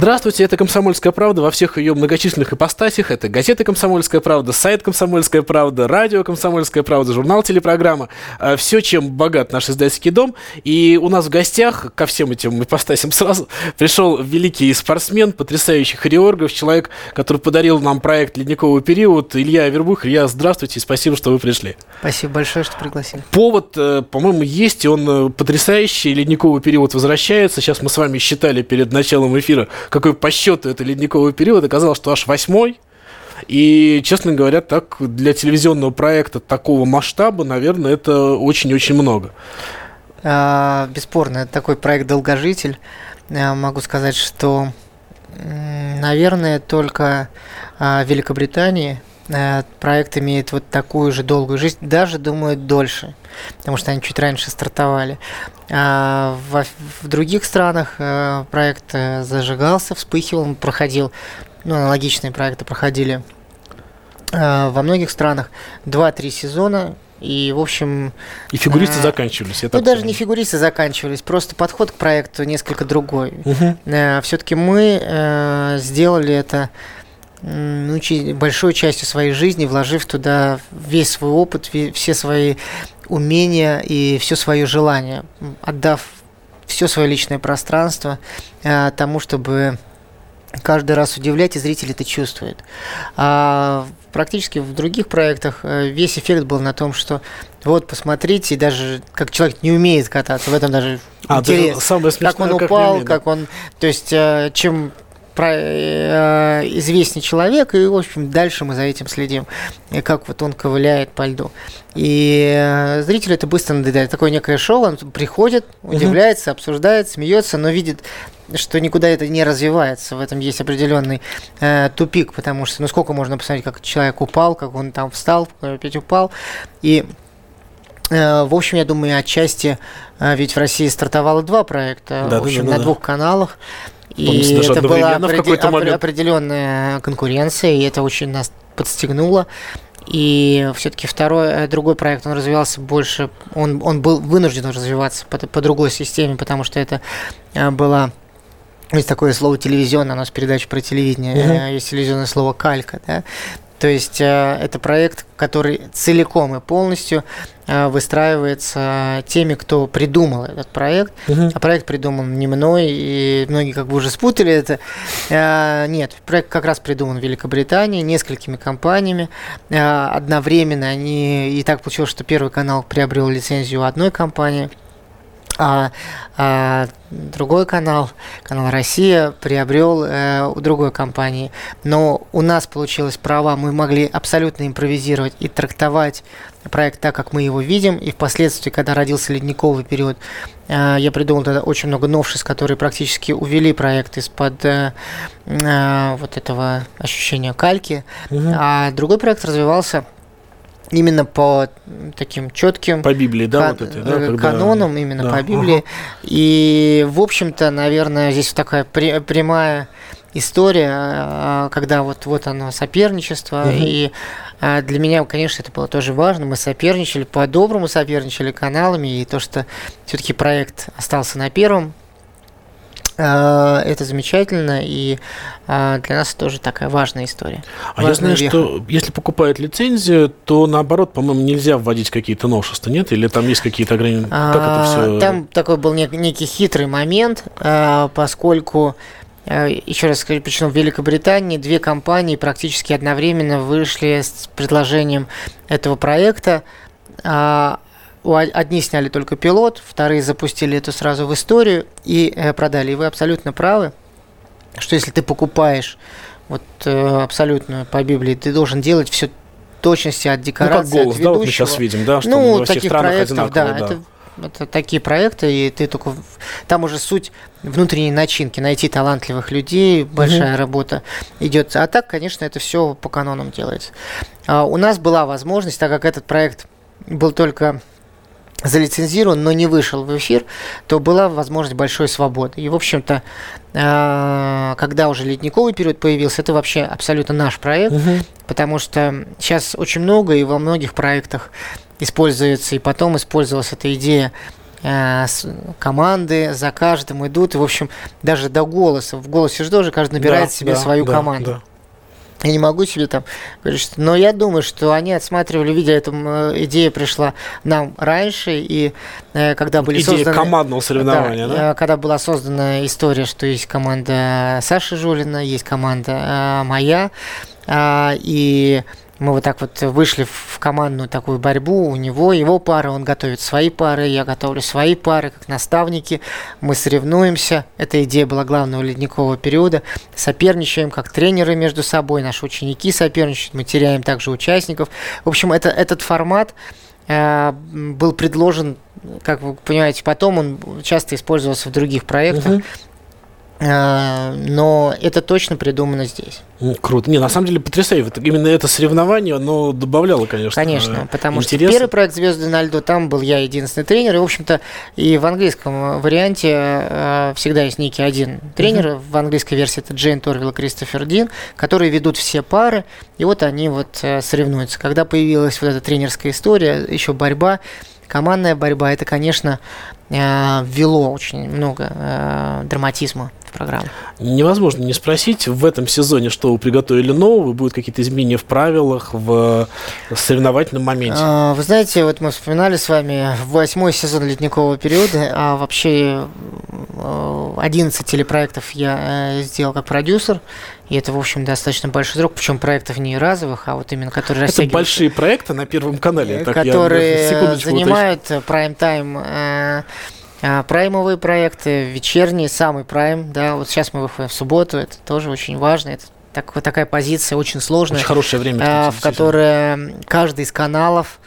Здравствуйте, это «Комсомольская правда» во всех ее многочисленных ипостасях. Это газета «Комсомольская правда», сайт «Комсомольская правда», радио «Комсомольская правда», журнал «Телепрограмма». А, Все, чем богат наш издательский дом. И у нас в гостях ко всем этим ипостасям сразу пришел великий спортсмен, потрясающий хореограф, человек, который подарил нам проект «Ледниковый период». Илья Вербух. Илья, здравствуйте и спасибо, что вы пришли. Спасибо большое, что пригласили. Повод, э, по-моему, есть, и он э, потрясающий. Ледниковый период возвращается. Сейчас мы с вами считали перед началом эфира, какой по счету это ледниковый период. Оказалось, что аж восьмой. И, честно говоря, так для телевизионного проекта такого масштаба, наверное, это очень-очень много. А, бесспорно, это такой проект «Долгожитель». Я могу сказать, что, наверное, только а, в Великобритании э, проект имеет вот такую же долгую жизнь, даже, думаю, дольше, потому что они чуть раньше стартовали. А во- в других странах э, проект э, зажигался, вспыхивал, он проходил, ну, аналогичные проекты проходили э, во многих странах 2-3 сезона, и, в общем, И фигуристы А, заканчивались. ну, даже не фигуристы заканчивались, просто подход к проекту несколько другой. Мгм. Все-таки мы э, сделали это ну, большой частью своей жизни, вложив туда весь свой опыт, все свои умения и все свое желание, отдав все свое личное пространство э, тому, чтобы каждый раз удивлять, и зритель это чувствует. А практически в других проектах э, весь эффект был на том, что вот, посмотрите, даже как человек не умеет кататься, в этом даже А, даже интерес. самое смешное, Как он упал, умеет, да. как он... То есть, э, чем про, э, известнее человек, и, в общем, дальше мы за этим следим, и как вот он ковыляет по льду. И э, зрителю это быстро надоедает. Такое некое шоу, он приходит, удивляется, обсуждает, смеется, но видит, что никуда это не развивается. В этом есть определенный э, тупик, потому что, ну, сколько можно посмотреть, как человек упал, как он там встал, опять упал. И Э, В общем, я думаю, отчасти, э, ведь в России стартовало два проекта, Да, в да, общем, да, на да. двух каналах. И даже это была опре- момент. определенная конкуренция, и это очень нас подстегнуло. И все-таки второй, э, другой проект, он развивался больше, он, он был вынужден развиваться по, по другой системе, потому что это э, была есть такое слово телевизионное, у нас передача про телевидение, э, есть телевизионное слово калька, да. То есть э, это проект, который целиком и полностью э, выстраивается теми, кто придумал этот проект. Мгм. А проект придуман не мной, и многие как бы уже спутали это. Э, Нет, проект как раз придуман в Великобритании несколькими компаниями. Э, Одновременно они... И так получилось, что Первый канал приобрел лицензию одной компании, а, а другой канал, канал Россия, приобрел э, у другой компании. Но у нас получилось права, мы могли абсолютно импровизировать и трактовать проект так, как мы его видим. И впоследствии, когда родился ледниковый период, э, я придумал тогда очень много новшеств, которые практически увели проект из-под э, э, вот этого ощущения кальки. Мгм. А другой проект развивался именно по таким четким По Библии, да, кан- вот это, да? э, когда- канонам, именно Да, по Библии. И, в общем-то, наверное, здесь такая прямая история, а, когда вот, вот оно соперничество. Мгм. И а, для меня, конечно, это было тоже важно. Мы соперничали, по-доброму соперничали каналами. И то, что все-таки проект остался на первом, а, это замечательно. И а, для нас тоже такая важная история. А я знаю, веха. что если покупают лицензию, то наоборот, по-моему, нельзя вводить какие-то новшества, нет? Или там есть какие-то ограничения? Как это А, все? Там такой был нек- некий хитрый момент, а, поскольку, а, еще раз скажу, почему в Великобритании две компании практически одновременно вышли с предложением этого проекта. Одни сняли только пилот, вторые запустили это сразу в историю и э, продали. И вы абсолютно правы, что если ты покупаешь вот э, абсолютно по Библии, ты должен делать все точности от Ну, декорации, как голос, от да, вот мы ведущего. сейчас видим, да, что ну, во всех таких странах проектов, одинаково, да, Это, это такие проекты, и ты только... Там уже суть внутренней начинки, найти талантливых людей, большая работа идет. А так, конечно, это все по канонам делается. А, у нас была возможность, так как этот проект был только залицензирован, но не вышел в эфир, то была возможность большой свободы. И, в общем-то, э, когда уже ледниковый период появился, это вообще абсолютно наш проект, угу. потому что сейчас очень много и во многих проектах используется, и потом использовалась эта идея э, команды за каждым идут, и, в общем, даже до голоса. В голосе же тоже каждый набирает да, себе да, свою да, команду. Да. Я не могу себе там говорить, что... Но я думаю, что они отсматривали, видя эту идея пришла нам раньше, и э, когда были идея созданы... командного соревнования, да, да? Э, когда была создана история, что есть команда Саши Жулина, есть команда э, моя, э, и мы вот так вот вышли в командную такую борьбу. У него его пара, он готовит свои пары, я готовлю свои пары, как наставники. Мы соревнуемся. Эта идея была главного ледникового периода. Соперничаем как тренеры между собой, наши ученики соперничают, мы теряем также участников. В общем, это, этот формат э, был предложен, как вы понимаете, потом он часто использовался в других проектах. Угу. Но это точно придумано здесь. Круто. Не, на самом деле потрясающе. Именно это соревнование, оно добавляло, конечно. Конечно, потому интереса. что первый проект «Звезды на льду», там был я единственный тренер, и, в общем-то, и в английском варианте э, всегда есть некий один тренер. Uh-huh. В английской версии это Джейн Торвилл и Кристофер Дин, которые ведут все пары, и вот они вот э, соревнуются. Когда появилась вот эта тренерская история, еще борьба, командная борьба, это, конечно, э, ввело очень много э, драматизма в программу. Невозможно не спросить, в этом сезоне что вы приготовили нового, будут какие-то изменения в правилах, в соревновательном моменте? А, вы знаете, вот мы вспоминали с вами восьмой сезон ледникового периода, а вообще 11 телепроектов я э, сделал как продюсер, и это, в общем, достаточно большой срок, причем проектов не разовых, а вот именно которые Это большие проекты на Первом канале. которые занимают прайм-тайм а, праймовые проекты, вечерний, самый прайм, да, вот сейчас мы выходим в субботу, это тоже очень важно, это так, такая позиция очень сложная. Очень хорошее время. А, в которой каждый из каналов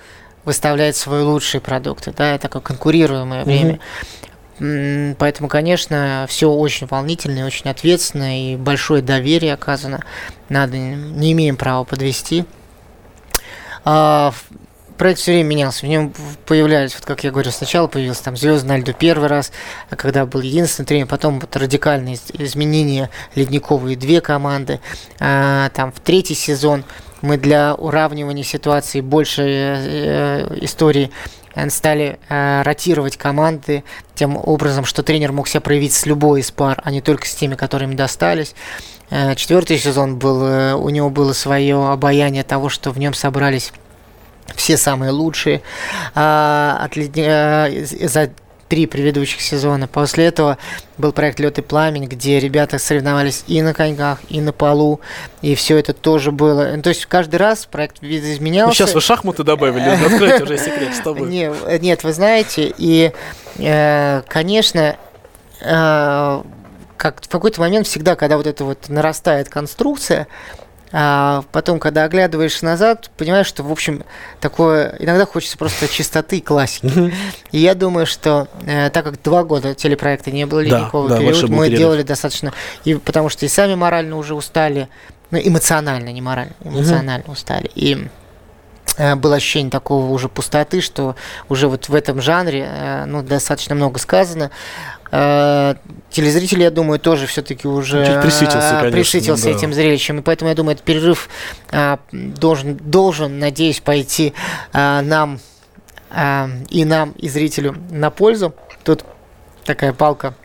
выставляет свои лучшие продукты, да, это такое конкурируемое время. Поэтому, конечно, все очень волнительно и очень ответственно, и большое доверие оказано. Надо, не имеем права подвести. А, проект все время менялся. В нем появлялись, вот как я говорю, сначала появился там Звезд на льду первый раз, когда был единственный тренер, потом вот радикальные изменения ледниковые две команды. А, там в третий сезон мы для уравнивания ситуации больше э, истории э, стали э, ротировать команды тем образом, что тренер мог себя проявить с любой из пар, а не только с теми, которые им достались. Э, четвертый сезон был, э, у него было свое обаяние того, что в нем собрались все самые лучшие а, атлет... а, за три предыдущих сезона. После этого был проект Лед и пламень, где ребята соревновались и на коньках, и на полу, и все это тоже было. Ну, то есть каждый раз проект видоизменялся. Ну, сейчас вы шахматы добавили, откройте уже секрет с тобой. Нет, вы знаете, и, э, конечно, э, как в какой-то момент всегда, когда вот это вот нарастает конструкция, а потом, когда оглядываешься назад, понимаешь, что, в общем, такое... Иногда хочется просто чистоты и классики. И я думаю, что э, так как два года телепроекта не было ледниковый да, период, мы делали достаточно... И потому что и сами морально уже устали, ну, эмоционально, не морально, эмоционально устали. И э, было ощущение такого уже пустоты, что уже вот в этом жанре э, ну, достаточно много сказано. Э, телезритель, я думаю, тоже все-таки уже Чуть присытился, конечно, присытился да. этим зрелищем. И поэтому, я думаю, этот перерыв а, должен, должен, надеюсь, пойти нам и нам, и зрителю на пользу. Тут такая палка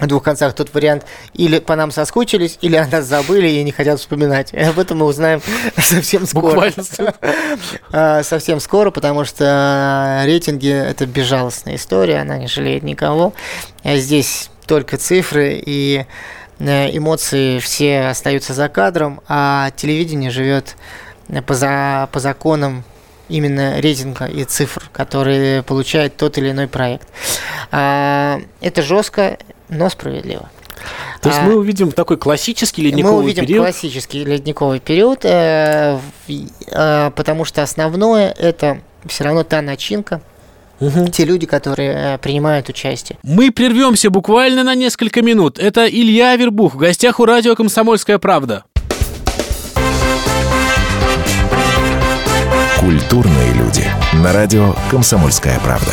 двух концах тот вариант или по нам соскучились, или о нас забыли и не хотят вспоминать. И об этом мы узнаем совсем скоро. Буквально. совсем скоро, потому что рейтинги – это безжалостная история, она не жалеет никого. А здесь только цифры и э, эмоции все остаются за кадром, а телевидение живет по, за, по законам именно рейтинга и цифр, которые получает тот или иной проект. А, это жестко, но справедливо. То есть а, мы увидим такой классический ледниковый мы увидим период? классический ледниковый период, э, э, потому что основное это все равно та начинка, Угу. Те люди, которые э, принимают участие. Мы прервемся буквально на несколько минут. Это Илья Вербух в гостях у радио «Комсомольская правда». Культурные люди. На радио «Комсомольская правда».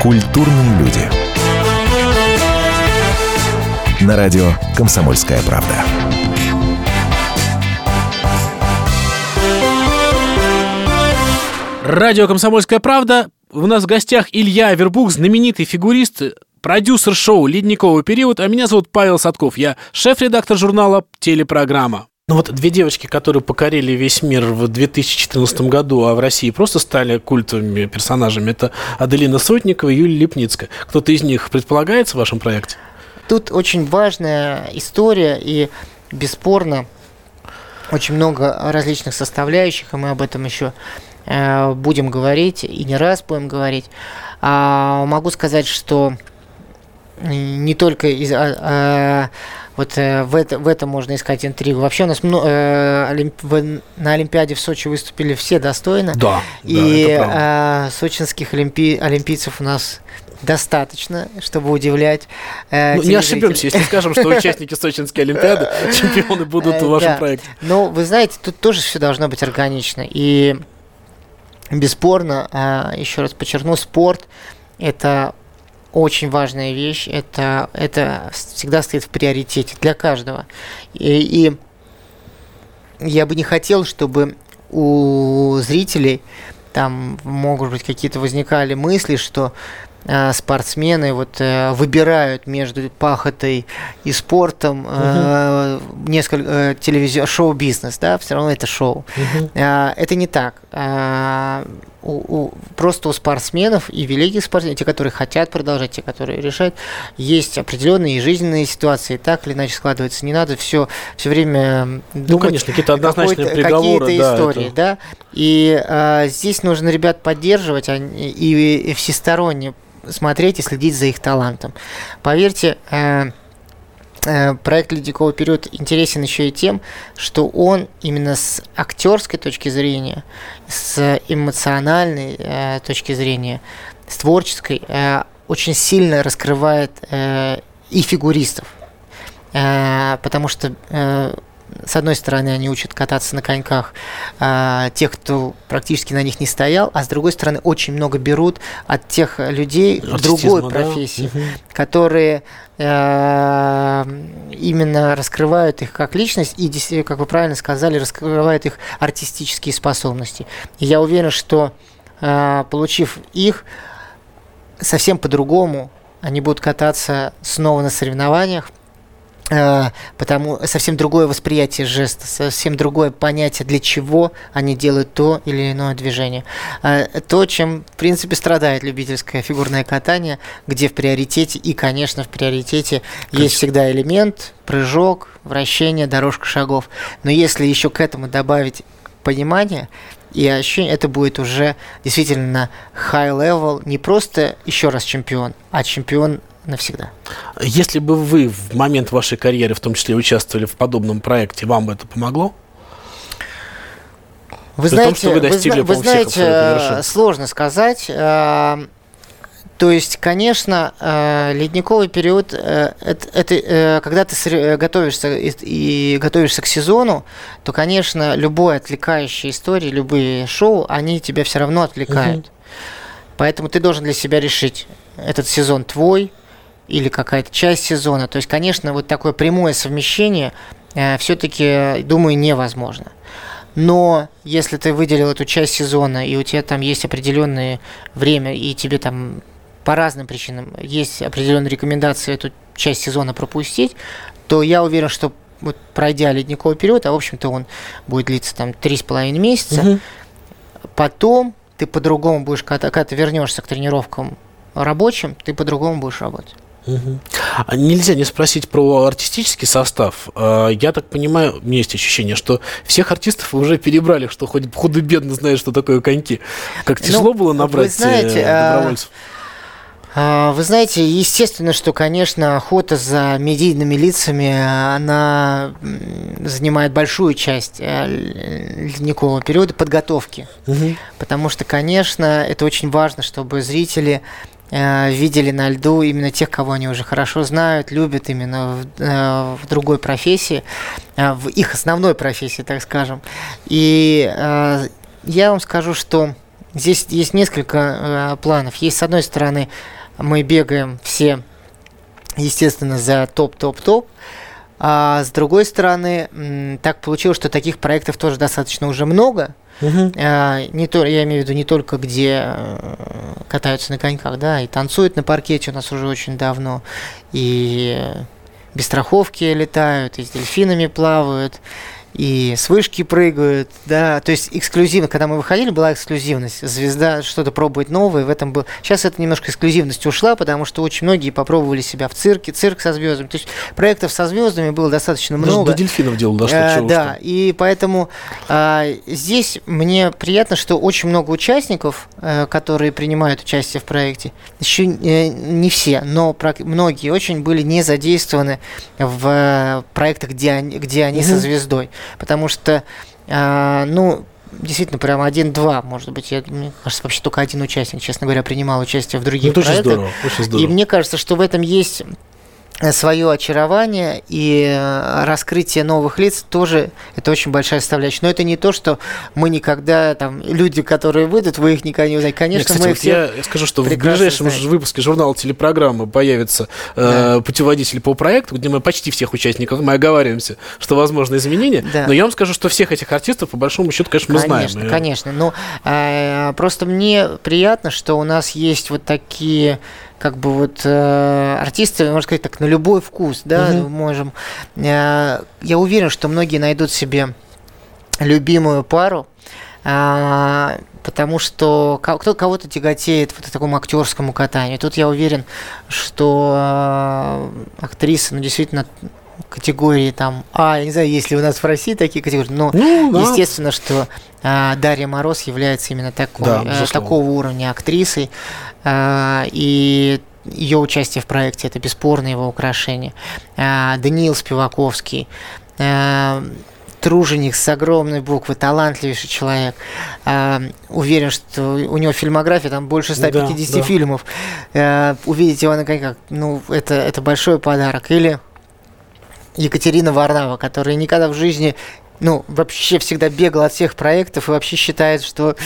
Культурные люди. На радио «Комсомольская правда». Радио «Комсомольская правда». У нас в гостях Илья Авербух, знаменитый фигурист, продюсер шоу «Ледниковый период», а меня зовут Павел Садков. Я шеф-редактор журнала «Телепрограмма». Ну вот две девочки, которые покорили весь мир в 2014 году, а в России просто стали культовыми персонажами, это Аделина Сотникова и Юлия Липницкая. Кто-то из них предполагается в вашем проекте? Тут очень важная история и бесспорно очень много различных составляющих, и мы об этом еще э, будем говорить, и не раз будем говорить. А, могу сказать, что не только из, а, а, вот э, в, это, в этом можно искать интригу. Вообще у нас э, олимп, в, на Олимпиаде в Сочи выступили все достойно. Да, и да, э, сочинских олимпи, олимпийцев у нас достаточно, чтобы удивлять. Э, ну, не ошибемся, если скажем, что участники Сочинской Олимпиады, чемпионы будут в вашем проекте. Но вы знаете, тут тоже все должно быть органично. И бесспорно, э, еще раз подчеркну, спорт это очень важная вещь. Это, это всегда стоит в приоритете для каждого. И, и я бы не хотел, чтобы у зрителей там, могут быть, какие-то возникали мысли, что Э, спортсмены вот э, выбирают между пахотой и спортом э, угу. несколько э, телевизион шоу-бизнес, да, все равно это шоу. Угу. Э, это не так. Э, у, у, просто у спортсменов и великих спортсменов, те, которые хотят продолжать, те, которые решают, есть определенные жизненные ситуации, так или иначе складывается. Не надо все все время ну, конечно, какие-то однозначные приговоры, какие-то да, истории, это... да. И э, здесь нужно ребят поддерживать а, и, и всесторонне смотреть и следить за их талантом. Поверьте, э, э, проект «Ледниковый период» интересен еще и тем, что он именно с актерской точки зрения, с эмоциональной э, точки зрения, с творческой, очень сильно раскрывает и фигуристов. Потому что с одной стороны, они учат кататься на коньках э, тех, кто практически на них не стоял, а с другой стороны, очень много берут от тех людей в другой профессии, да? которые э, именно раскрывают их как личность и, как вы правильно сказали, раскрывают их артистические способности. И я уверен, что э, получив их, совсем по-другому они будут кататься снова на соревнованиях, потому совсем другое восприятие жеста, совсем другое понятие, для чего они делают то или иное движение. Э, то, чем, в принципе, страдает любительское фигурное катание, где в приоритете, и, конечно, в приоритете конечно. есть всегда элемент, прыжок, вращение, дорожка шагов. Но если еще к этому добавить понимание, и ощущение, это будет уже действительно high level, не просто еще раз чемпион, а чемпион навсегда. Если бы вы в момент вашей карьеры, в том числе, участвовали в подобном проекте, вам бы это помогло? Вы При знаете, том, что вы, достигли, вы, вы знаете, сложно сказать. Э, то есть, конечно, э, ледниковый период э, это, это когда ты готовишься и, и готовишься к сезону, то, конечно, любой отвлекающая история, любые шоу, они тебя все равно отвлекают. Угу. Поэтому ты должен для себя решить, этот сезон твой, или какая-то часть сезона. То есть, конечно, вот такое прямое совмещение э, все-таки, думаю, невозможно. Но если ты выделил эту часть сезона, и у тебя там есть определенное время, и тебе там по разным причинам есть определенные рекомендации эту часть сезона пропустить, то я уверен, что вот пройдя ледниковый период, а в общем-то он будет длиться там три с половиной месяца, угу. потом ты по-другому будешь, когда, когда ты вернешься к тренировкам рабочим, ты по-другому будешь работать. Угу. А нельзя не спросить про артистический состав. А, я так понимаю, у меня есть ощущение, что всех артистов уже перебрали, что хоть худо-бедно знаешь, что такое коньки. Как тяжело ну, было набрать вы знаете, э, добровольцев? А, вы знаете, естественно, что, конечно, охота за медийными лицами, она занимает большую часть э, ледникового периода подготовки. Угу. Потому что, конечно, это очень важно, чтобы зрители видели на льду именно тех, кого они уже хорошо знают, любят именно в, э, в другой профессии, э, в их основной профессии, так скажем. И я вам скажу, что здесь есть несколько планов. Есть, с одной стороны, мы бегаем все, естественно, за топ-топ-топ, а с другой стороны, так получилось, что таких проектов тоже достаточно уже много – А, не то, я имею в виду не только где э, катаются на коньках, да, и танцуют на паркете у нас уже очень давно, и без страховки летают, и с дельфинами плавают, и с вышки прыгают, да, то есть эксклюзивно, когда мы выходили, была эксклюзивность, звезда что-то пробует новое, в этом был, сейчас это немножко эксклюзивность ушла, потому что очень многие попробовали себя в цирке, цирк со звездами, то есть проектов со звездами было достаточно Даже много. До дельфинов делал, что, а, Да, что. и поэтому а, здесь мне приятно, что очень много участников, а, которые принимают участие в проекте, еще не, не все, но многие очень были не задействованы в проектах, где они, где они угу. со звездой потому что, э, ну, действительно, прям один-два, может быть, я, мне кажется, вообще только один участник, честно говоря, принимал участие в других ну, проектах. Очень здорово, очень здорово. И мне кажется, что в этом есть свое очарование и э, раскрытие новых лиц тоже это очень большая составляющая. Но это не то, что мы никогда там люди, которые выйдут, вы их никогда не узнаете. Конечно, Нет, кстати, мы вот все я скажу, что в ближайшем знаем. выпуске журнала телепрограммы появится э, да. э, путеводитель по проекту, где мы почти всех участников мы оговариваемся, что возможно изменения. Да. Но я вам скажу, что всех этих артистов по большому счету, конечно, мы конечно, знаем. Конечно, конечно. Но э, просто мне приятно, что у нас есть вот такие как бы вот э, артисты, можно сказать так, на любой вкус, да, угу. можем. Э, я уверен, что многие найдут себе любимую пару, э, потому что кто кого-то тяготеет вот к такому актерскому катанию. Тут я уверен, что э, актрисы, ну, действительно, категории там А, я не знаю, есть ли у нас в России такие категории, но ну, да. естественно, что а, Дарья Мороз является именно такой, да, а, такого уровня актрисой, и ее участие в проекте это бесспорно его украшение. А, Даниил Спиваковский, а, труженик с огромной буквы, талантливейший человек. А, уверен, что у него фильмография там больше 150 да, да. фильмов. А, увидеть его на коньках, ну, это, это большой подарок. Или Екатерина Варнава, которая никогда в жизни ну, вообще всегда бегал от всех проектов и вообще считает, что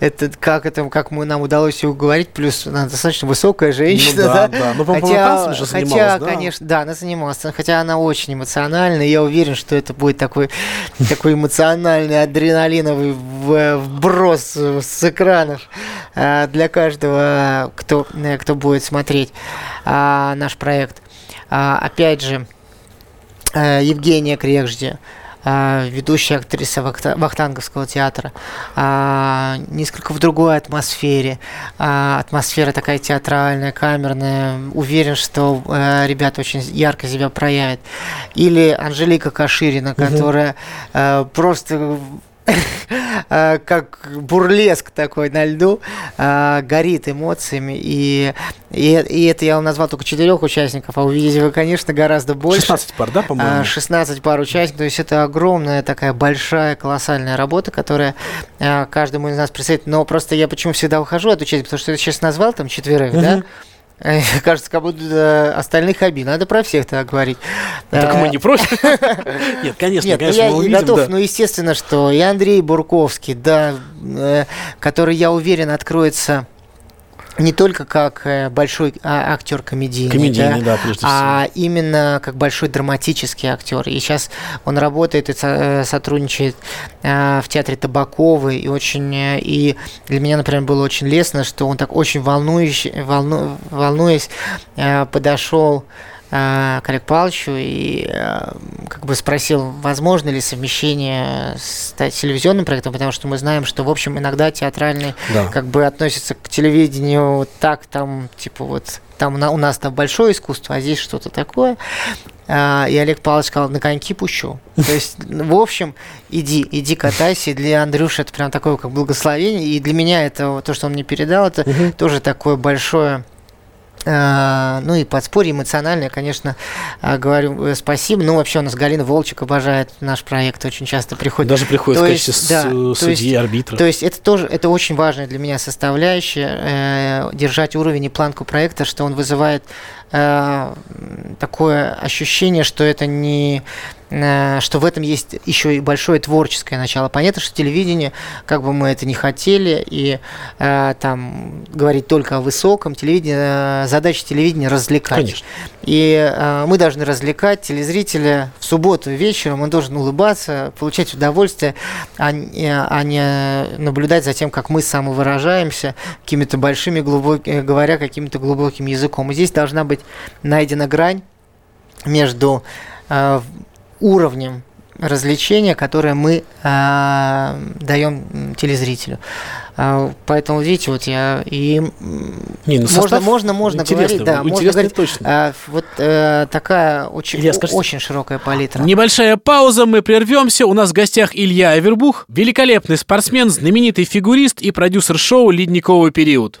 это как это, как мы нам удалось ее уговорить, плюс она достаточно высокая женщина, ну, да, да. да. Ну, хотя, же хотя, да? конечно, да, она занималась, хотя она очень эмоциональная, я уверен, что это будет такой, такой эмоциональный адреналиновый вброс с экранов а, для каждого, кто, кто будет смотреть а, наш проект. А, опять же, Э, Евгения Крежди, ведущая актриса Вахтанговского театра, э, несколько в другой атмосфере. Атмосфера такая театральная, камерная. Уверен, что ребята очень ярко себя проявят. Или Анжелика Каширина, которая просто Э, как бурлеск такой на льду, э, горит эмоциями. И, и, и это я вам назвал только четырех участников, а увидите вы, конечно, гораздо больше. 16 пар, да, по-моему? 16 пар участников. То есть это огромная такая большая, колоссальная работа, которая э, каждому из нас предстоит. Но просто я почему всегда ухожу от участия, потому что я сейчас назвал там четверых, да? Кажется, как будто остальных обид. Надо про всех тогда говорить. Так мы не против. Нет, конечно, Нет, конечно, я мы увидим, готов. Да. Ну, естественно, что и Андрей Бурковский, да, э, который, я уверен, откроется не только как э, большой а, актер комедийный, комедийный да, да, а именно как большой драматический актер. И сейчас он работает и э, сотрудничает э, в театре Табаковой. И очень и для меня, например, было очень лестно, что он так очень волнующе, волну, волнуясь подошел э, к Олегу Павловичу и э, как бы спросил, возможно ли совмещение с телевизионным проектом, потому что мы знаем, что, в общем, иногда театральный да. как бы относится к телевидению так, там, типа вот там у нас там большое искусство, а здесь что-то такое. А, и Олег Павлович сказал, на коньки пущу. То есть, в общем, иди, иди катайся. И для Андрюши это прям такое как благословение. И для меня это то, что он мне передал, это тоже такое большое ну и подспорье эмоциональное, конечно, а, говорю э, спасибо. Ну, вообще у нас Галина Волчек обожает наш проект, очень часто приходит. Даже приходит то в качестве есть, да, судьи, есть, арбитра. То есть это тоже, это очень важная для меня составляющая, э, держать уровень и планку проекта, что он вызывает э, такое ощущение, что это не Э, что в этом есть еще и большое творческое начало. Понятно, что телевидение, как бы мы это не хотели, и э, там говорить только о высоком, телевидение, э, задача телевидения развлекать. Конечно. И э, мы должны развлекать телезрителя в субботу вечером, он должен улыбаться, получать удовольствие, а, а не наблюдать за тем, как мы самовыражаемся какими-то большими, глубокими, говоря каким-то глубоким языком. И здесь должна быть найдена грань между э, уровнем развлечения, которое мы э, даем телезрителю. Э, поэтому, видите, вот я и Не, ну можно, можно, можно говорить, да, можно говорить, точно. Э, вот э, такая очень, Илья, скажите, очень широкая палитра. Небольшая пауза, мы прервемся. У нас в гостях Илья Авербух, великолепный спортсмен, знаменитый фигурист и продюсер шоу «Ледниковый период».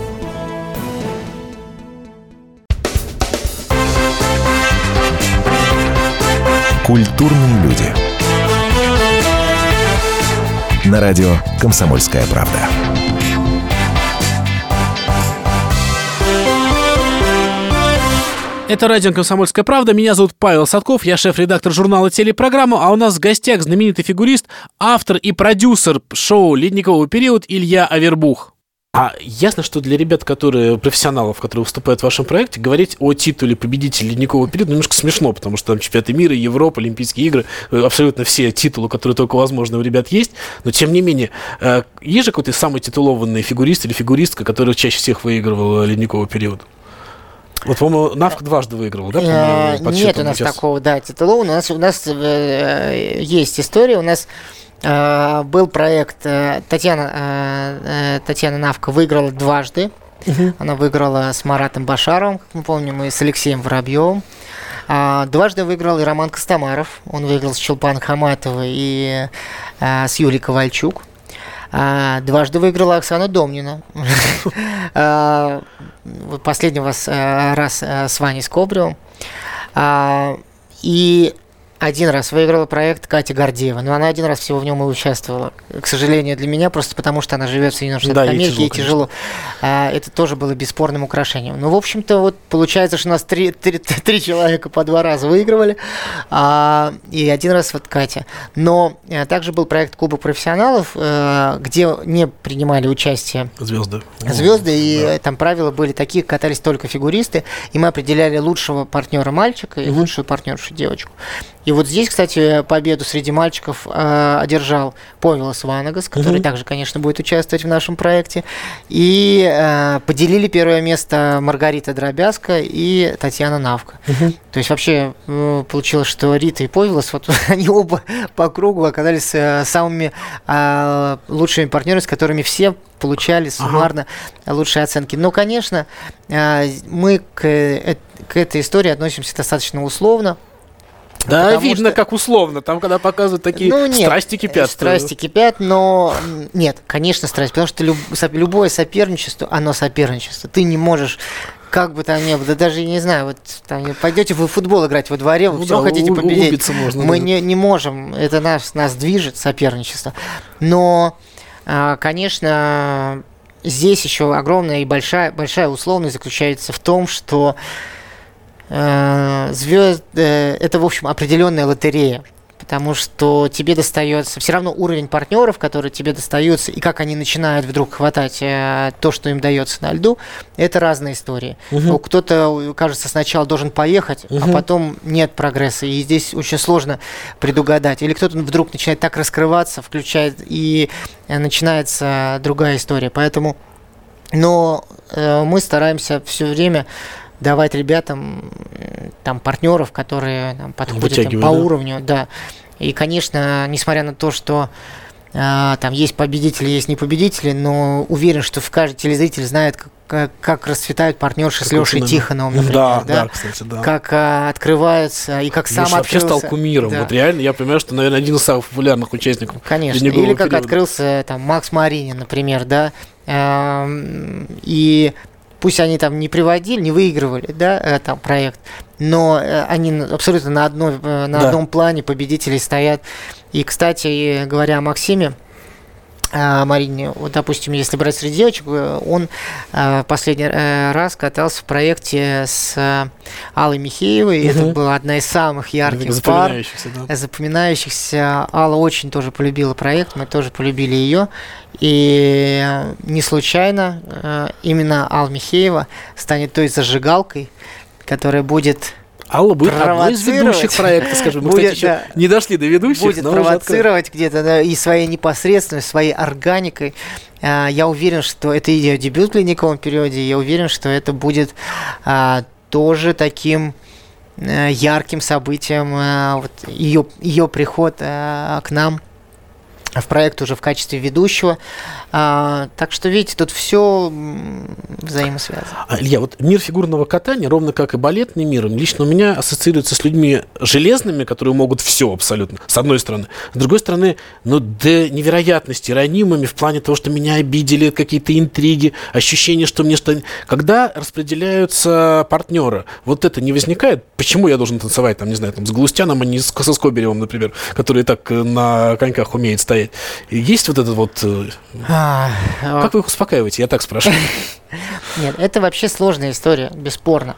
Культурные люди. На радио «Комсомольская правда». Это радио «Комсомольская правда». Меня зовут Павел Садков, я шеф-редактор журнала «Телепрограмма», а у нас в гостях знаменитый фигурист, автор и продюсер шоу «Ледниковый период» Илья Авербух. А ясно, что для ребят, которые профессионалов, которые выступают в вашем проекте, говорить о титуле победителя ледникового периода немножко смешно, потому что там чемпионаты мира, Европа, Олимпийские игры, э, абсолютно все титулы, которые только возможно у ребят есть. Но тем не менее, э, есть же какой-то самый титулованный фигурист или фигуристка, который чаще всех выигрывал ледниковый период? Вот, по-моему, Навк дважды выиграл, да? Э, нет у нас сейчас. такого, да, титула. У нас, у нас э, есть история. У нас э, был проект э, Татьяна, э, э Татьяна Навка выиграла дважды. Угу. Она выиграла с Маратом Башаровым, как мы помним, и с Алексеем Воробьевым. А, дважды выиграл и Роман Костомаров. Он выиграл с Чулпан Хаматовой и а, с Юлией Ковальчук. А, дважды выиграла Оксана Домнина. А, последний раз э, с Ваней Скобревым. И один раз выиграла проект Катя Гордеева, но она один раз всего в нем и участвовала. К сожалению, для меня, просто потому что она живет в Соединенных Штатах да, Америки, ей тяжело. А, это тоже было бесспорным украшением. Ну, в общем-то, вот получается, что у нас три, три, три человека по два раза выигрывали, а, и один раз вот Катя. Но а, также был проект Куба профессионалов, а, где не принимали участие звезды. Звезды, и да. там правила были такие, катались только фигуристы, и мы определяли лучшего партнера мальчика и угу. лучшую партнершу девочку. И вот здесь, кстати, победу среди мальчиков э, одержал Повелос Ванагас, который угу. также, конечно, будет участвовать в нашем проекте. И э, поделили первое место Маргарита Дробязка и Татьяна Навка. Угу. То есть вообще э, получилось, что Рита и Повелос, вот они оба по кругу оказались э, самыми э, лучшими партнерами, с которыми все получали суммарно ага. лучшие оценки. Но, конечно, э, мы к, э, к этой истории относимся достаточно условно. Да, Потому видно, что... как условно. Там, когда показывают такие ну, нет, страсти кипят. Страсти кипят, но нет, конечно, страсть. Потому что люб... любое соперничество, оно соперничество. Ты не можешь как бы там ни было, да даже не знаю, вот там, пойдете вы в футбол играть во дворе, вы Ну все да, хотите победить. можно, Мы да. не, не можем, это нас, нас движет соперничество. Но, а, конечно, здесь еще огромная и большая, большая условность заключается в том, что звезд это, в общем, определенная лотерея. Потому что тебе достается все равно уровень партнеров, которые тебе достаются, и как они начинают вдруг хватать э, то, что им дается на льду, это разные истории. Ну, Кто-то, кажется, сначала должен поехать, а Мгм. потом нет прогресса. И здесь очень сложно предугадать. Или кто-то вдруг начинает так раскрываться, включает, и э, начинается другая история. Поэтому, но э, мы стараемся все время давать ребятам м, там партнеров, которые нам подходят там, по да? уровню, да. И, конечно, несмотря на то, что а, там есть победители, есть не победители, но уверен, что в каждый телезритель знает, как, как, как расцветают партнерши с Какой Лешей. Тихоновым, например, Да, да, да, кстати, да. как а, открываются и как сам Леша вообще стал кумиром. Да. Вот реально, я понимаю, что, наверное, один из самых популярных участников. Конечно. Или как периода. открылся там Макс Маринин, например, да. Эм, И пусть они там не приводили, не выигрывали, да, э, там проект, но э, они абсолютно на, одной, э, на Да. одном плане победителей стоят. И, кстати, говоря о Максиме, Марине, вот, допустим, если брать среди девочек, э, он э, последний э, раз катался в проекте с Аллой Михеевой. и Это была одна из самых ярких пар запоминающихся, да. запоминающихся. Алла очень тоже полюбила проект, мы тоже полюбили ее. И не случайно именно Алла Михеева станет той зажигалкой, которая будет, Алла будет одной из ведущих проекта, скажем. Мы, Будет, кстати, еще да. не дошли до ведущих, будет провоцировать где-то да, и своей непосредственностью, своей органикой. А, Я уверен, что это ее дебют в ледниковом периоде. Я уверен, что это будет а, тоже таким э, ярким событием а, вот ее, ее приход а, к нам в проект уже в качестве ведущего. А, так что, видите, тут все взаимосвязано. А, Илья, вот мир фигурного катания, ровно как и балетный мир, лично у меня ассоциируется с людьми железными, которые могут все абсолютно, с одной стороны. С другой стороны, ну, до невероятности ранимыми в плане того, что меня обидели, какие-то интриги, ощущение, что мне что... Когда распределяются партнеры, вот это не возникает? Почему я должен танцевать, там, не знаю, там, с Галустяном, а не с, со Скобелевым, например, который так э, на коньках умеет стоять? И Есть вот этот вот... э, А, а, Как вы их успокаиваете? Я так спрашиваю. Нет, это вообще сложная история, бесспорно.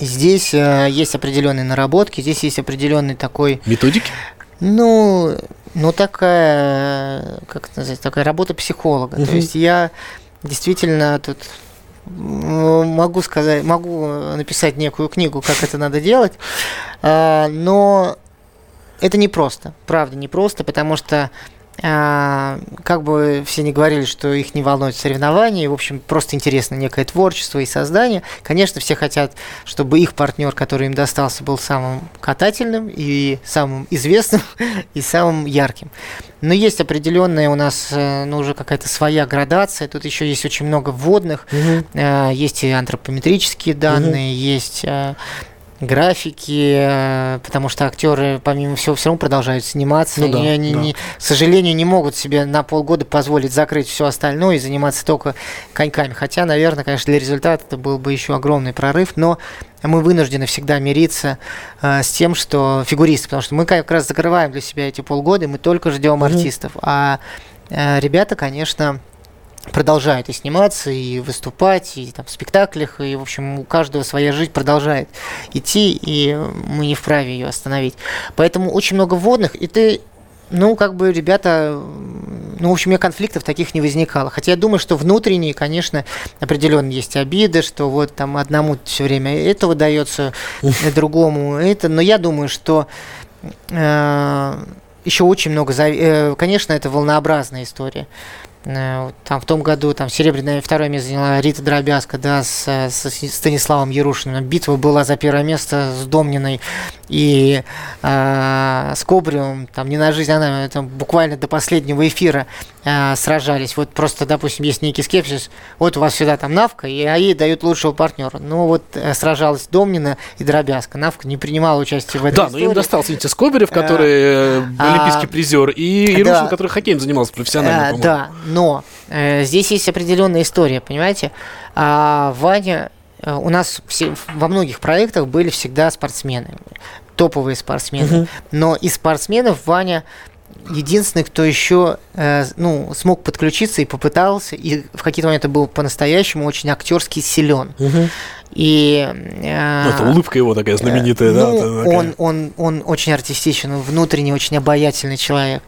Здесь э, есть определенные наработки, здесь есть определенный такой, Методики? ну, ну такая, как это назвать, такая работа психолога. Мгм. То есть я действительно тут могу сказать, могу написать некую книгу, как это надо делать, а, но это непросто, правда, непросто, потому что а, как бы все не говорили, что их не волнует соревнования, и, в общем, просто интересно некое творчество и создание. Конечно, все хотят, чтобы их партнер, который им достался, был самым катательным и самым известным и самым ярким. Но есть определенная у нас, э, ну, уже какая-то своя градация. Тут еще есть очень много вводных, Э, есть и антропометрические данные, есть э, графики, э, потому что актеры, помимо всего, все равно продолжают сниматься. Ну и да, они, да. не- к сожалению, не могут себе на полгода позволить закрыть все остальное и заниматься только коньками. Хотя, наверное, конечно, для результата это был бы еще огромный прорыв, но мы вынуждены всегда мириться э, с тем, что фигуристы, потому что мы как раз закрываем для себя эти полгода, и мы только ждем Мгм. артистов. А э, ребята, конечно, продолжают и сниматься, и выступать, и там в спектаклях, и, в общем, у каждого своя жизнь продолжает идти, и мы не вправе ее остановить. Поэтому очень много вводных, и ты, ну, как бы, ребята, ну, в общем, у меня конфликтов таких не возникало. Хотя я думаю, что внутренние, конечно, определенно есть обиды, что вот там одному все время это выдается, другому это, но я думаю, что э, еще очень много, э, конечно, это волнообразная история. Э, Там в том году там серебряное второе место заняла Рита Дробязка, да, с, э, с Станиславом Ярушиным. Битва была за первое место с Домниной и э, с Кобриум. Там не на жизнь, она там буквально до последнего эфира э, сражались. Вот просто, допустим, есть некий скепсис. Вот у вас всегда там Навка, и а ей дают лучшего партнера. Ну вот э, сражалась Домнина и Дробязка. Навка не принимала участие в этой Да, но им истории. достался Витя Скобелев, который э, а, олимпийский призер, и да. который хоккеем занимался профессионально, по-моему. да, но э, здесь есть определенная история, понимаете? А Ваня э, у нас все, во многих проектах были всегда спортсмены, топовые спортсмены. Угу. Но из спортсменов Ваня единственный, кто еще э, ну, смог подключиться и попытался, и в какие-то моменты был по-настоящему очень актерски силен. Угу. И, э, ну, это улыбка его такая знаменитая, э, да? Ну, такая. Он, он, он очень артистичен, внутренне очень обаятельный человек.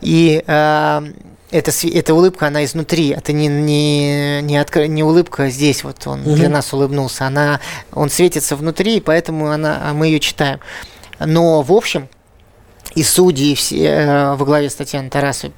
И э, эта, эта улыбка, она изнутри. Это не, не, не, откр... не улыбка здесь, вот он угу. для нас улыбнулся. Она, он светится внутри, поэтому она, мы ее читаем. Но, в общем, и судьи все, э, во главе с Татьяной Тарасовой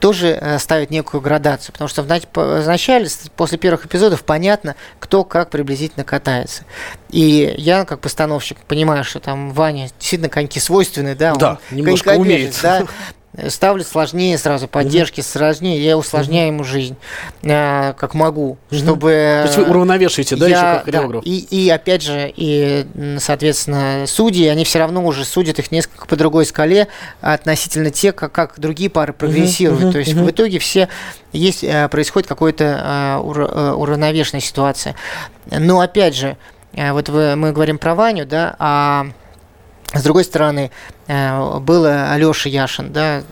тоже э, ставят некую градацию, потому что вначале, после первых эпизодов, понятно, кто как приблизительно катается. И я, как постановщик, понимаю, что там Ваня действительно коньки свойственны, да, да он немножко умеет. Да, ставлю сложнее сразу, поддержки угу. сложнее, я усложняю угу. ему жизнь, э, как могу, угу. чтобы... То есть вы уравновешиваете, да, я, еще как хореограф? Да, и, и опять же, и, соответственно, судьи, они все равно уже судят их несколько по другой скале относительно тех, как, как другие пары прогрессируют. Угу. То есть угу. в итоге все есть, э, происходит какая-то э, э, уравновешенная ситуация. Но опять же, вот вы, мы говорим про Ваню, да, а с другой стороны, э, был Алеша Яшин, да,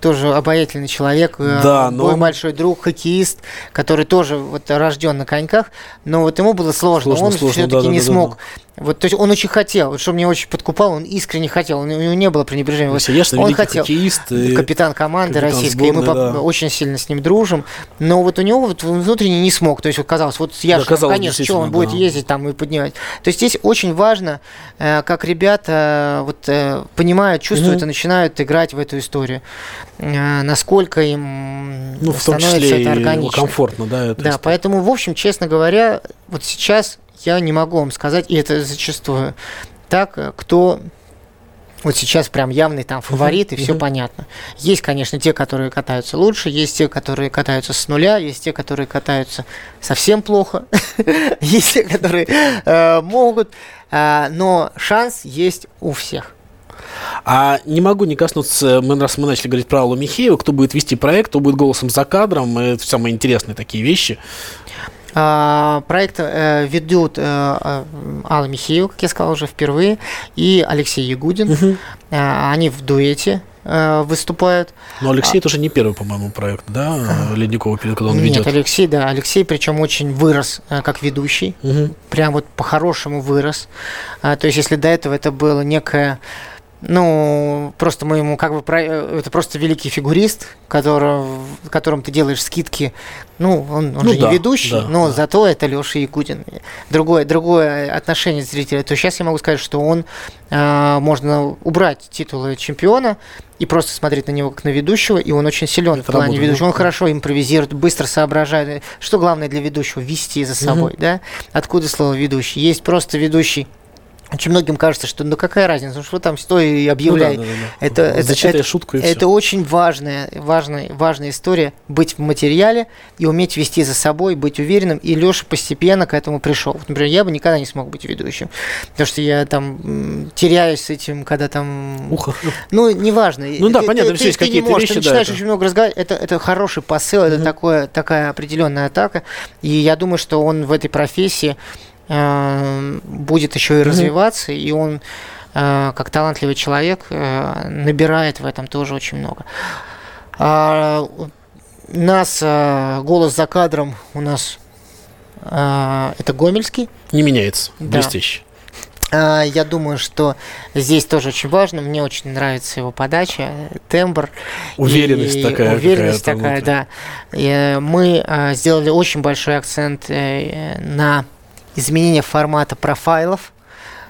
тоже обаятельный человек, э, да, но... мой большой друг, хоккеист, который тоже вот рожден на коньках, но вот ему было сложно, сложно он все-таки да, не да, смог. Да, вот, то есть он очень хотел, вот что меня очень подкупал, он искренне хотел, у него не было пренебрежения. Вот, Конечно, он хотел, хоккеист, капитан команды капитан российской, сборной, мы да. очень сильно с ним дружим, но вот у него вот внутренне не смог, то есть вот казалось, вот я да, казалось, конечно, что он да. будет ездить там и поднимать. То есть здесь очень важно, э, как ребята вот э, понимают, чувствуют угу. и начинают играть в эту историю, э, насколько им ну, в том числе это органично. комфортно, да? Да, история. поэтому, в общем, честно говоря, вот сейчас я не могу вам сказать, и это зачастую так, кто вот сейчас прям явный там фаворит, uh-huh, и все uh-huh. понятно. Есть, конечно, те, которые катаются лучше, есть те, которые катаются с нуля, есть те, которые катаются совсем плохо, есть те, которые э, могут, э, но шанс есть у всех. А не могу не коснуться, мы, раз мы начали говорить про Аллу Михееву, кто будет вести проект, кто будет голосом за кадром, это самые интересные такие вещи. А, проект э, ведут э, э, Алла Михеева, как я сказал уже впервые, и Алексей Ягудин. Угу. Они в дуэте выступают. Но Алексей а, тоже не первый, по-моему, проект, да, Ледникова, когда он ведет? Нет, Алексей, да, Алексей, причем очень вырос как ведущий, угу. прям вот по-хорошему вырос. То есть, если до этого это было некое ну, просто мы ему как бы... Про... Это просто великий фигурист, которого, которым ты делаешь скидки. Ну, он, он ну, же да, не ведущий, да, но да. зато это Леша Якутин. Другое, другое отношение зрителя. То сейчас я могу сказать, что он... Э, можно убрать титулы чемпиона и просто смотреть на него как на ведущего, и он очень силен это в плане ведущего. Он хорошо импровизирует, быстро соображает. Что главное для ведущего? Вести за собой, угу. да? Откуда слово ведущий? Есть просто ведущий очень многим кажется, что ну какая разница, что там стой и объявляй. Ну, да, да, да. Это, это, это, шутку и это все. очень важная, важная, важная история быть в материале и уметь вести за собой, быть уверенным. И Леша постепенно к этому пришел. Вот, например, я бы никогда не смог быть ведущим, потому что я там теряюсь с этим, когда там. Ухо. Ну, неважно. Ну да, ты, понятно, ты, все есть какие-то вещи. Ты начинаешь да, очень это... много разговаривать. Это, это хороший посыл, mm-hmm. это такое, такая определенная атака. И я думаю, что он в этой профессии будет еще и развиваться, и он э, как талантливый человек э, набирает в этом тоже очень много. А, нас голос за кадром у нас это Гомельский. Не меняется, да. А, я думаю, что здесь тоже очень важно. Мне очень нравится его подача, тембр. Уверенность такая. Уверенность такая, да. И мы сделали очень большой акцент на изменение формата профайлов.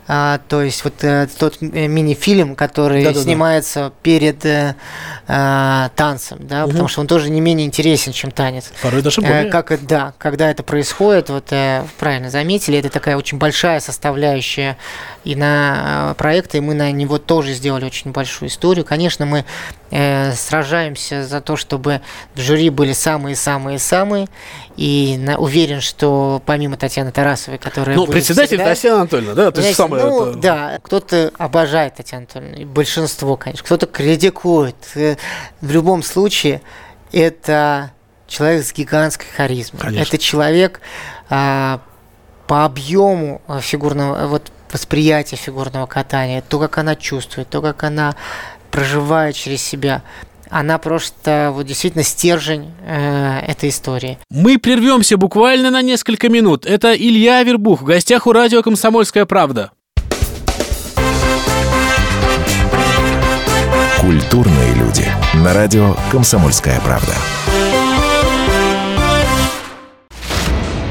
А, то есть вот э, тот э, мини-фильм, который да, да, снимается да. перед э, э, танцем, да, угу. потому что он тоже не менее интересен, чем танец. Порой даже более. Э, как, да, когда это происходит, вот э, правильно заметили, это такая очень большая составляющая и на э, проекта, и мы на него тоже сделали очень большую историю. Конечно, мы э, сражаемся за то, чтобы в жюри были самые-самые-самые, и на, уверен, что помимо Татьяны Тарасовой, которая Ну, председатель всегда, Татьяна Анатольевна, да? То есть самое ну, это... да, кто-то обожает Татьяну Анатольевну, большинство, конечно, кто-то критикует. Э, в любом случае, это человек с гигантской харизмой. Конечно. Это человек, а, по объему фигурного, вот восприятия фигурного катания, то, как она чувствует, то, как она проживает через себя, она просто вот действительно стержень э, этой истории. Мы прервемся буквально на несколько минут. Это Илья Вербух в гостях у радио «Комсомольская правда». Культурные люди. На радио «Комсомольская правда».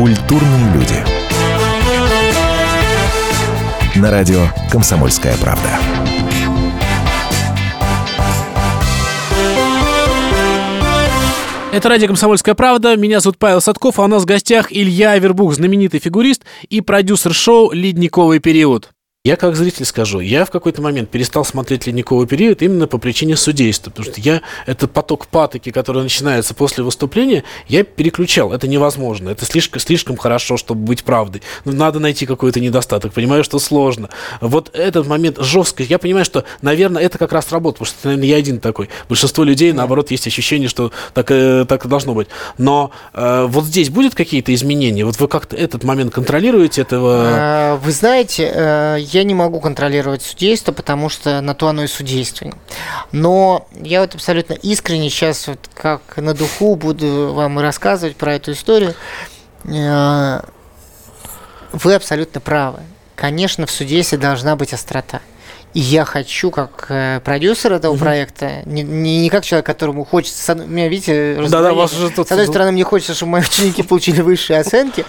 Культурные люди. На радио «Комсомольская правда». Это радио «Комсомольская правда». Меня зовут Павел Садков, а у нас в гостях Илья Авербух, знаменитый фигурист и продюсер шоу «Ледниковый период». Я как зритель скажу, я в какой-то момент перестал смотреть «Ледниковый период» именно по причине судейства, потому что я этот поток патоки, который начинается после выступления, я переключал. Это невозможно, это слишком, слишком хорошо, чтобы быть правдой. Ну, надо найти какой-то недостаток, понимаю, что сложно. Вот этот момент жесткий, я понимаю, что, наверное, это как раз работа, потому что, наверное, я один такой. Большинство людей, наоборот, есть ощущение, что так, э, так и должно быть. Но э, вот здесь будет какие-то изменения? Вот вы как-то этот момент контролируете этого? А, Вы знаете, э, я не могу контролировать судейство, потому что на то оно и судейство. Но я вот абсолютно искренне сейчас вот как на духу буду вам рассказывать про эту историю. Э, Вы абсолютно правы. Конечно, в судействе должна быть острота. И я хочу, как э, продюсер этого проекта, не, не, не как человек, которому хочется... У меня, видите, Да-да, раздвоение. вас уже тут- С одной стороны, мне хочется, чтобы мои ученики получили высшие оценки,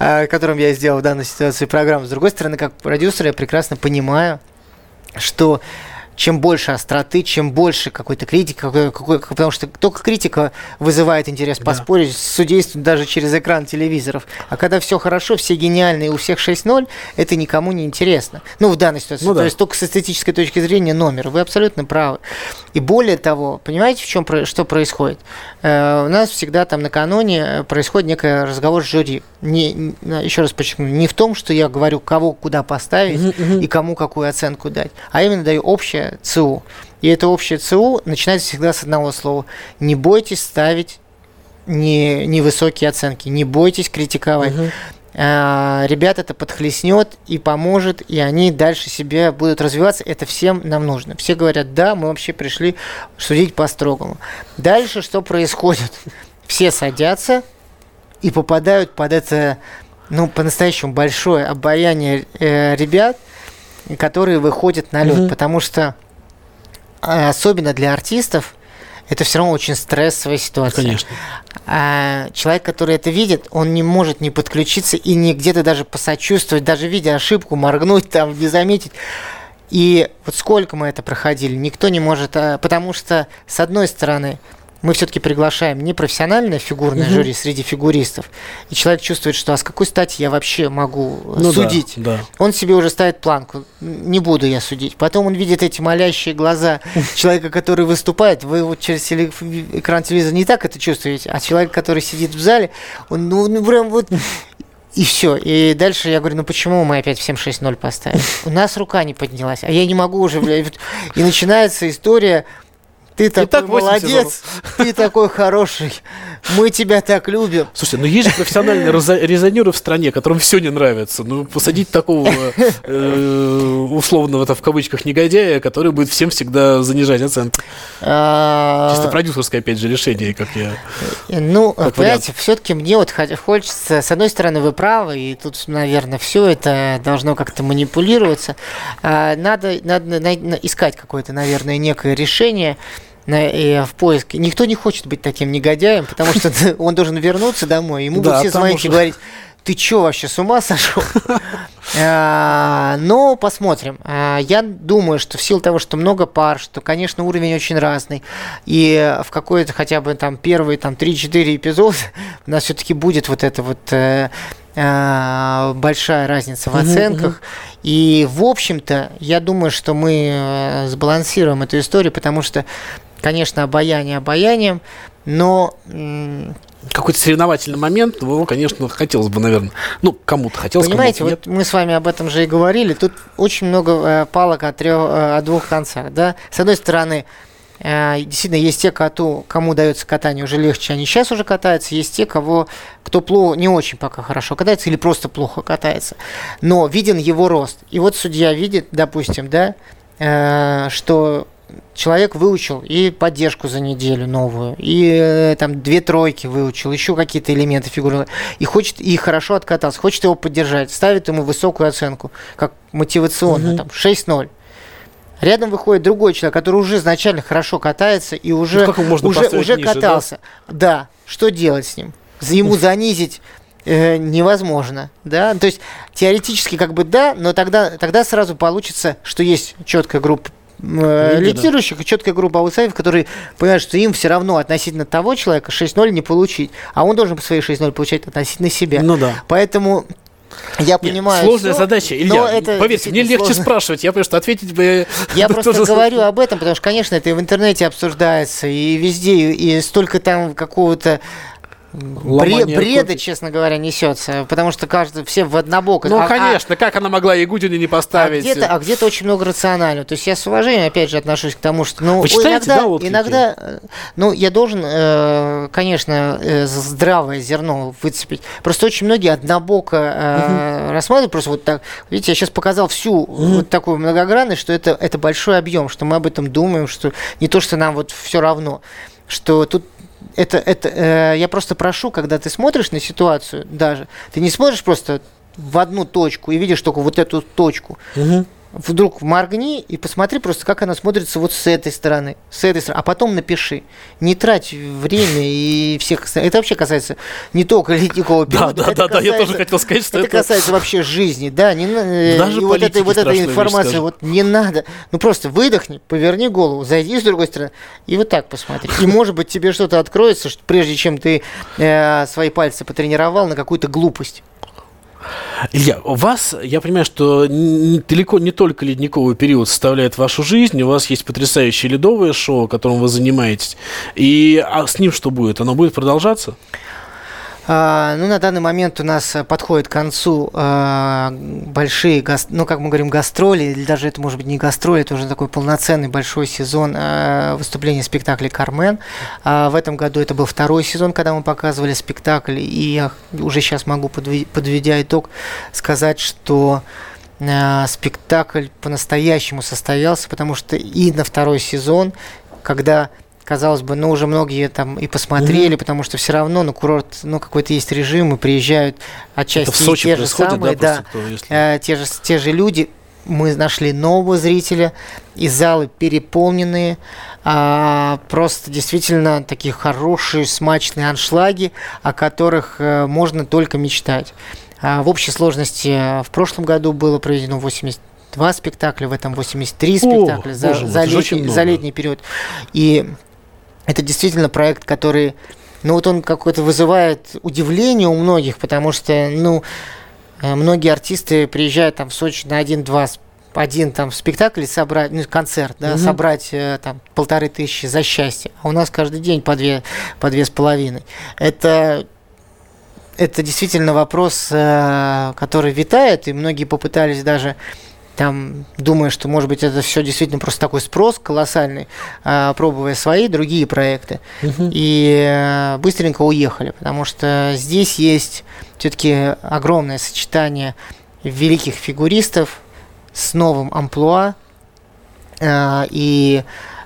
э, которым я сделал в данной ситуации программу. С другой стороны, как продюсер, я прекрасно понимаю, что чем больше остроты, чем больше какой-то критики, какой, какой- потому что только критика вызывает интерес поспорить с судейством даже через экран телевизоров. А когда все хорошо, все гениальные, у всех 6-0, это никому не интересно. Ну, в данной ситуации. Ну да. То есть только с эстетической точки зрения номер. Вы абсолютно правы. И более того, понимаете, в чем что происходит? Э, у нас всегда там накануне происходит некий разговор с жюри. Не, еще раз подчеркну, не в том, что я говорю, кого куда поставить и кому какую оценку дать, а именно даю общее ЦУ. И это общее ЦУ начинается всегда с одного слова. Не бойтесь ставить не, невысокие оценки, не бойтесь критиковать. А, Ребят это подхлестнет и поможет, и они дальше себе будут развиваться. Это всем нам нужно. Все говорят, да, мы вообще пришли судить по-строгому. Дальше что происходит? Все садятся и попадают под это, ну, по-настоящему большое обаяние э, ребят, которые выходят на лед. Потому что а, особенно для артистов это все равно очень стрессовая ситуация. Конечно. А человек, который это видит, он не может не подключиться и не где-то даже посочувствовать, даже видя ошибку, моргнуть там, не заметить. И вот сколько мы это проходили, никто не может, а, потому что, с одной стороны, мы все-таки приглашаем непрофессиональное фигурное жюри среди фигуристов, и человек чувствует, что а с какой стати я вообще могу э, Ну да, судить? да. Он себе уже ставит планку, не буду я судить. Потом он видит эти молящие глаза человека, который выступает, вы вот через теле- экран телевизора не так это чувствуете, а человек, который сидит в зале, он ну, ну, прям вот и все. И дальше я говорю, ну почему мы опять всем 6-0 поставили? У нас рука не поднялась, а я не могу уже. И начинается история, ты такой так молодец, ты такой хороший, мы тебя так любим. Слушайте, ну есть же профессиональные резонеры в стране, которым все не нравится. Ну, посадить такого э, условного, это в кавычках, негодяя, который будет всем всегда занижать оценки. А, Чисто продюсерское, опять же, решение, как я... Ну, Как понимаете, все-таки мне вот хо- хочется, с одной стороны, вы правы, и тут, наверное, все это должно как-то манипулироваться. А, Надо, надо най- на- искать какое-то, наверное, некое решение на- э, в поиске. Никто не хочет быть таким негодяем, потому что он должен вернуться домой, ему будут все звонить и говорить, ты чё вообще с ума сошел? А, но посмотрим. А, я думаю, что в силу того, что много пар, что, конечно, уровень очень разный, и в какой-то хотя бы там первые там 3-4 эпизода у нас все-таки будет вот это вот э, э, большая разница в оценках. И, в общем-то, я думаю, что мы э, сбалансируем эту историю, потому что, конечно, обаяние обаянием, но какой-то соревновательный момент, его, конечно, хотелось бы, наверное, ну, кому-то хотелось, Понимаете, вот мы с вами об этом же и говорили, тут очень много э, палок от, трех, э, от двух концах, да. С одной стороны, э, действительно, есть те, коту, кому дается катание уже легче, они сейчас уже катаются, есть те, кого, кто плохо, не очень пока хорошо катается или просто плохо катается, но виден его рост. И вот судья видит, допустим, да, э, что человек выучил и поддержку за неделю новую, и э, там две тройки выучил, еще какие-то элементы фигуры, и хочет, и хорошо откатался, хочет его поддержать, ставит ему высокую оценку, как мотивационную, угу. там, 6-0. Рядом выходит другой человек, который уже изначально хорошо катается и уже, ну, уже, уже ниже, катался. Да? да, что делать с ним? Ему занизить э, невозможно, да, то есть теоретически как бы да, но тогда, тогда сразу получится, что есть четкая группа э, лидирующих и четкая группа аутсайдеров, которые понимают, что им все равно относительно того человека 6-0 не получить, а он должен по своей 6-0 получать относительно себя. Ну да. Поэтому я Нет, понимаю. Сложная все, задача, Илья. Это поверьте, мне легче сложно. спрашивать. Я просто ответить бы. Я просто тоже... говорю об этом, потому что, конечно, это и в интернете обсуждается, и везде, и столько там какого-то Бред, бреда, честно говоря, несется, потому что каждый, все в однобок. Ну, а, конечно, а, как она могла Ягудину не поставить? А где-то, а где-то очень много рационального. То есть я с уважением, опять же, отношусь к тому, что... Ну, Вы читаете, иногда, да, отклики? иногда, э, ну, я должен, э, конечно, э, здравое зерно выцепить. Просто очень многие однобоко э, угу. рассматривают, просто вот так. Видите, я сейчас показал всю угу. вот такую многогранность, что это, это большой объем, что мы об этом думаем, что не то, что нам вот все равно что тут это, это э, я просто прошу, когда ты смотришь на ситуацию даже, ты не смотришь просто в одну точку и видишь только вот эту точку. Угу вдруг моргни и посмотри просто, как она смотрится вот с этой стороны, с этой стороны, а потом напиши. Не трать время и всех Это вообще касается не только ледникового периода. Да, да, да, да, я тоже хотел сказать, что это... Это касается вообще жизни, да. Не, э, Даже и вот этой, вот этой информации вот не надо. Ну просто выдохни, поверни голову, зайди с другой стороны и вот так посмотри. И может быть тебе что-то откроется, что, прежде чем ты э, свои пальцы потренировал на какую-то глупость. Илья, у вас, я понимаю, что не, далеко не только ледниковый период составляет вашу жизнь, у вас есть потрясающее ледовое шоу, которым вы занимаетесь. И а с ним что будет? Оно будет продолжаться? А, ну, на данный момент у нас э, подходит к концу а, большие, ну, как мы говорим, гастроли, или даже это может быть не гастроли, это уже такой полноценный большой сезон а, выступления спектакля «Кармен». В этом году это был второй сезон, когда мы показывали спектакль, и я уже сейчас могу, подведя итог, сказать, что спектакль по-настоящему состоялся, потому что и на второй сезон, когда казалось бы, ну, уже многие там и посмотрели, mm-hmm. потому что все равно, ну, курорт, ну, какой-то есть режим, и приезжают отчасти Это в Сочи те же самые, да, да кто, если... э, те, же, те же люди. Мы нашли нового зрителя, и залы переполненные, а, просто действительно такие хорошие, смачные аншлаги, о которых а, можно только мечтать. А, в общей сложности э, в прошлом году было проведено 82 спектакля, в этом 83 спектакля О, за, за, летний, за летний период. И это действительно проект, который, ну вот он какой-то вызывает удивление у многих, потому что, ну, э, многие артисты приезжают там в Сочи на один-два один там спектакль собрать, ну, концерт, да, угу. собрать э, там полторы тысячи за счастье. А у нас каждый день по две, по две с половиной. Это это действительно вопрос, э, который витает, и многие попытались даже там, думая, что, может быть, это все действительно просто такой спрос колоссальный, а, пробуя свои другие проекты. Угу. И э, быстренько уехали, потому что здесь есть все-таки огромное сочетание великих фигуристов с новым амплуа. Э, и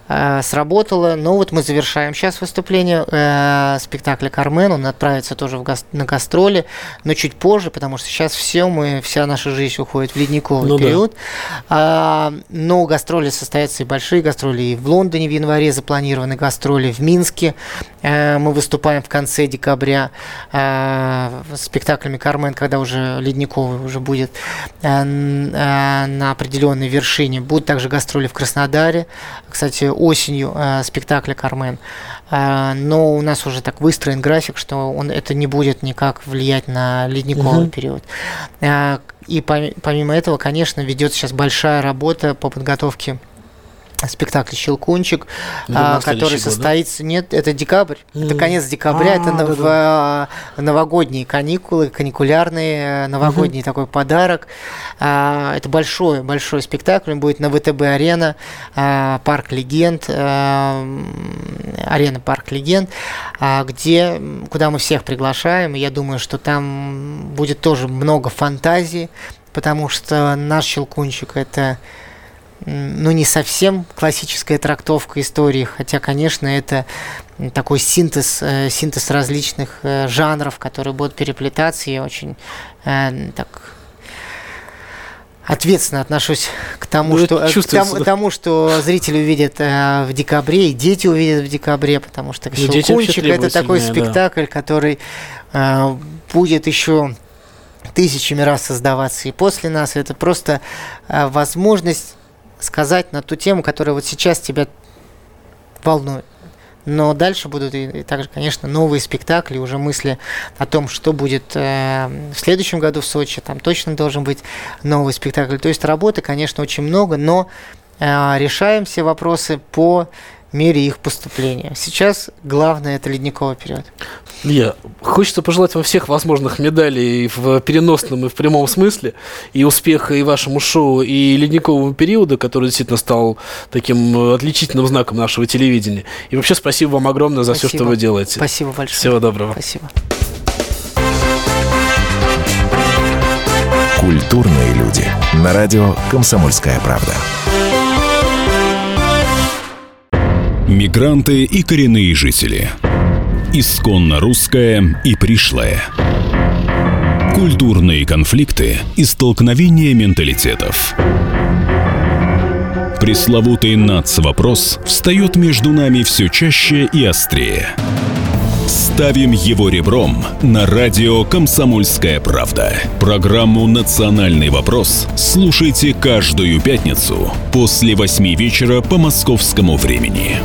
сработало. Но вот мы завершаем сейчас выступление э, спектакля «Кармен». Он отправится тоже в гас- на гастроли, но чуть позже, потому что сейчас все мы, вся наша жизнь уходит в ледниковый Ну да. период. А, но гастроли состоятся и большие гастроли. И в Лондоне в январе запланированы гастроли, в Минске э, мы выступаем в конце декабря э, спектаклями «Кармен», когда уже ледниковый уже будет э, э, на определенной вершине. Будут также гастроли в Краснодаре. Кстати, осенью э, спектакля «Кармен». Э, но у нас уже так выстроен график, что он, это не будет никак влиять на ледниковый Мгм. период. Э, И поми- помимо этого, конечно, ведется сейчас большая работа по подготовке спектакля «Щелкунчик», а, который год, да? состоится... Нет, это декабрь. Это М. конец декабря, А, это нов- да-да. а, новогодние каникулы, каникулярные, э, новогодний такой подарок. А, Это большой, большой спектакль, он будет на ВТБ-арена, парк легенд, арена парк легенд, где, куда мы всех приглашаем. И я думаю, что там будет тоже много фантазии, потому что наш Щелкунчик это ну, не совсем классическая трактовка истории, хотя, конечно, это такой синтез, э, синтез различных э, жанров, которые будут переплетаться. Я очень э, так ответственно отношусь к тому, Ну, что, к тому, да. тому, что зрители увидят э, в декабре, и дети увидят в декабре, потому что Ну, «Щелкунчик» это такой требовательные, да. спектакль, который э, будет еще тысячами раз создаваться и после нас. Это просто э, возможность сказать на ту тему, которая вот сейчас тебя волнует. Но дальше будут и, и также, конечно, новые спектакли, уже мысли о том, что будет э, в следующем году в Сочи. Там точно должен быть новый спектакль. То есть работы, конечно, очень много, но э, решаем все вопросы по мере их поступления. Сейчас главное это ледниковый период. Илья, хочется пожелать вам всех возможных медалей в переносном и в прямом смысле, и успеха и вашему шоу, и ледниковому периоду, который действительно стал таким отличительным знаком нашего телевидения. И вообще спасибо вам огромное за все, что Спасибо. вы делаете. Спасибо большое. Всего доброго. Спасибо. Культурные люди. На радио «Комсомольская правда». Мигранты и коренные жители. Исконно русское и пришлое. Культурные конфликты и столкновения менталитетов. Пресловутый НАЦ-вопрос встает между нами все чаще и острее. Ставим его ребром на радио «Комсомольская правда». Программу «Национальный вопрос» слушайте каждую пятницу после восьми вечера по московскому времени.